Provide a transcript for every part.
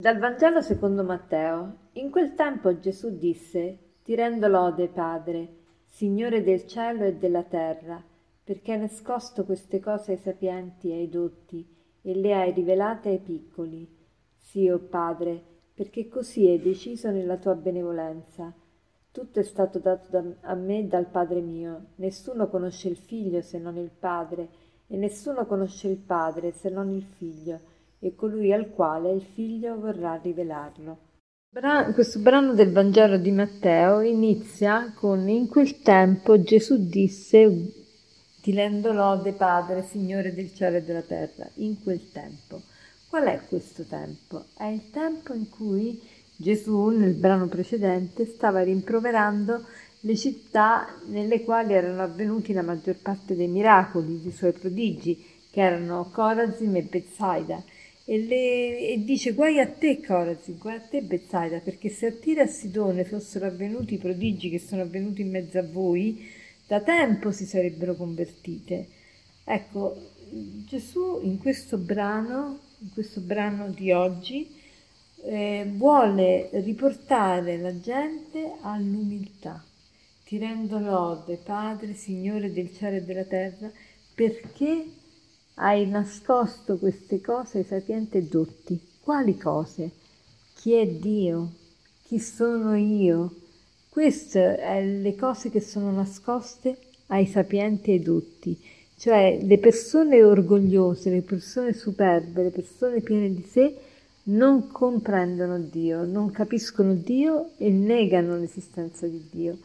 Dal Vangelo secondo Matteo. In quel tempo Gesù disse, Ti rendo lode, Padre, Signore del cielo e della terra, perché hai nascosto queste cose ai sapienti e ai dotti e le hai rivelate ai piccoli. Sì, o oh Padre, perché così hai deciso nella tua benevolenza. Tutto è stato dato da, a me dal Padre mio. Nessuno conosce il Figlio se non il Padre, e nessuno conosce il Padre se non il Figlio e colui al quale il figlio vorrà rivelarlo. Questo brano del Vangelo di Matteo inizia con In quel tempo Gesù disse ti rendo lode Padre, Signore del cielo e della terra, in quel tempo. Qual è questo tempo? È il tempo in cui Gesù, nel brano precedente, stava rimproverando le città nelle quali erano avvenuti la maggior parte dei miracoli, dei suoi prodigi, che erano Corazim e Bethsaida e, le, e, dice guai a te Corazin, guai a te Bezzaida, perché se a Tira e a Sidone fossero avvenuti i prodigi che sono avvenuti in mezzo a voi, da tempo si sarebbero convertite. Ecco, Gesù in questo brano, in questo brano di oggi, eh, vuole riportare la gente all'umiltà. Ti rendo lode, Padre, Signore del cielo e della terra, perché hai nascosto queste cose ai sapienti e dotti. Quali cose? Chi è Dio? Chi sono io? Queste sono le cose che sono nascoste ai sapienti e dotti, cioè le persone orgogliose, le persone superbe, le persone piene di sé non comprendono Dio, non capiscono Dio e negano l'esistenza di Dio,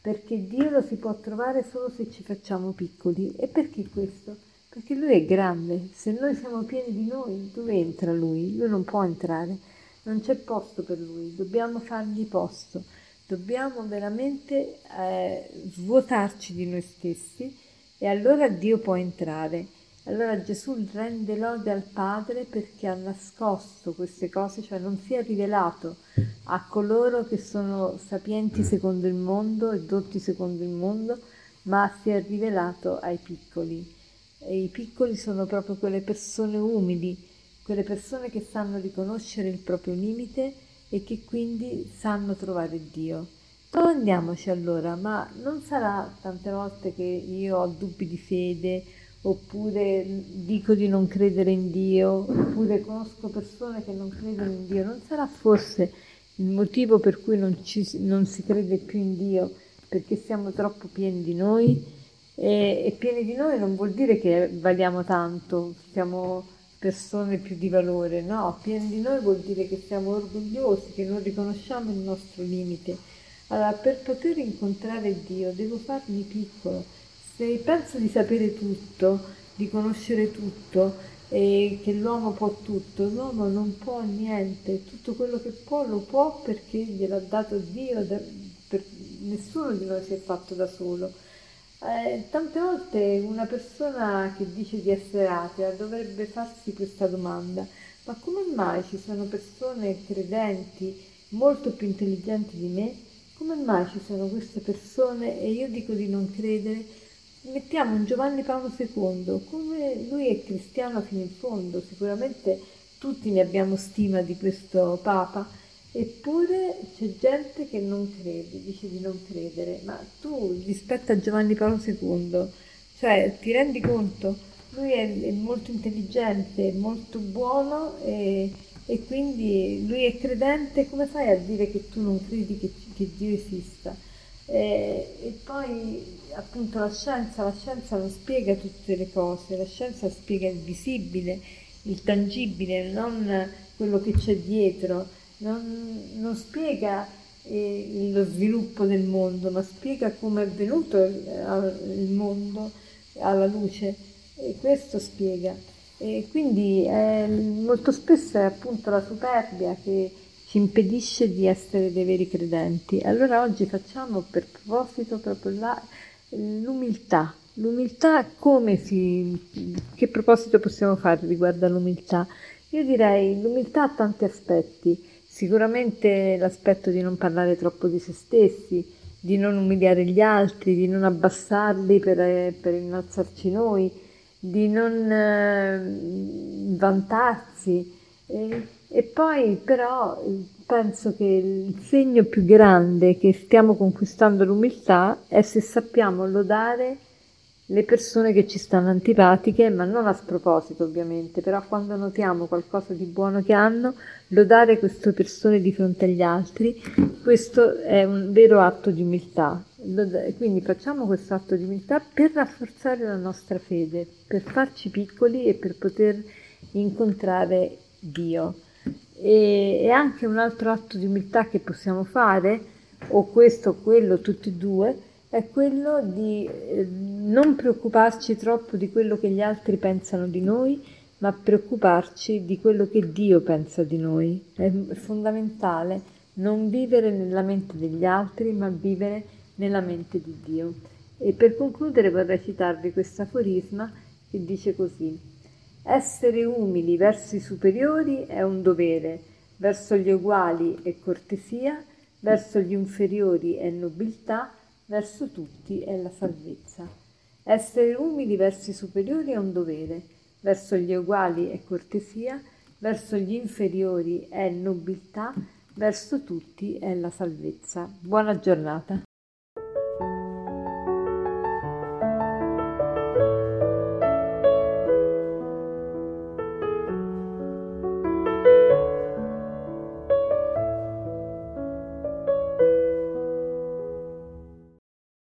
perché Dio lo si può trovare solo se ci facciamo piccoli. E perché questo? Perché lui è grande, se noi siamo pieni di noi, dove entra lui? Lui non può entrare, non c'è posto per lui, dobbiamo fargli posto, dobbiamo veramente eh, svuotarci di noi stessi e allora Dio può entrare. Allora Gesù rende lode al Padre perché ha nascosto queste cose, cioè non si è rivelato a coloro che sono sapienti secondo il mondo e dotti secondo il mondo, ma si è rivelato ai piccoli. I piccoli sono proprio quelle persone umili, quelle persone che sanno riconoscere il proprio limite e che quindi sanno trovare Dio. Domandiamoci allora, ma non sarà tante volte che io ho dubbi di fede, oppure dico di non credere in Dio, oppure conosco persone che non credono in Dio, non sarà forse il motivo per cui non, ci, non si crede più in Dio perché siamo troppo pieni di noi? E, e pieni di noi non vuol dire che valiamo tanto, siamo persone più di valore, no, pieni di noi vuol dire che siamo orgogliosi, che non riconosciamo il nostro limite. Allora, per poter incontrare Dio devo farmi piccolo. Se penso di sapere tutto, di conoscere tutto, e che l'uomo può tutto, l'uomo non può niente, tutto quello che può lo può perché gliel'ha dato Dio, per, nessuno di noi si è fatto da solo. Eh, tante volte una persona che dice di essere atea dovrebbe farsi questa domanda, ma come mai ci sono persone credenti molto più intelligenti di me? Come mai ci sono queste persone e io dico di non credere? Mettiamo un Giovanni Paolo II, come lui è cristiano fino in fondo, sicuramente tutti ne abbiamo stima di questo Papa, Eppure c'è gente che non crede, dice di non credere, ma tu rispetto a Giovanni Paolo II, cioè ti rendi conto? Lui è, è molto intelligente, molto buono e, e, quindi lui è credente, come fai a dire che tu non credi che, che Dio esista? Eh, e poi appunto la scienza, la scienza non spiega tutte le cose, la scienza spiega il visibile, il tangibile, non quello che c'è dietro non, non spiega eh, lo sviluppo del mondo, ma spiega come è venuto il, il mondo alla luce e questo spiega. E quindi eh, molto spesso è appunto la superbia che ci impedisce di essere dei veri credenti. Allora oggi facciamo per proposito proprio la, l'umiltà. L'umiltà come si... che proposito possiamo fare riguardo all'umiltà? Io direi l'umiltà ha tanti aspetti. Sicuramente l'aspetto di non parlare troppo di se stessi, di non umiliare gli altri, di non abbassarli per, per innalzarci noi, di non eh, vantarsi, E, e poi però penso che il segno più grande che stiamo conquistando l'umiltà è se sappiamo lodare le persone che ci stanno antipatiche, ma non a sproposito ovviamente, però quando notiamo qualcosa di buono che hanno, lodare queste persone di fronte agli altri, questo è un vero atto di umiltà. Quindi facciamo questo atto di umiltà per rafforzare la nostra fede, per farci piccoli e per poter incontrare Dio. E, anche un altro atto di umiltà che possiamo fare, o questo o quello, tutti e due, è quello di eh, non preoccuparci troppo di quello che gli altri pensano di noi, ma preoccuparci di quello che Dio pensa di noi. È fondamentale non vivere nella mente degli altri, ma vivere nella mente di Dio. E per concludere vorrei citarvi questo aforisma che dice così: Essere umili verso i superiori è un dovere, verso gli uguali è cortesia, verso gli inferiori è nobiltà, verso tutti è la salvezza. Essere umili verso i superiori è un dovere, verso gli uguali è cortesia, verso gli inferiori è nobiltà, verso tutti è la salvezza. Buona giornata.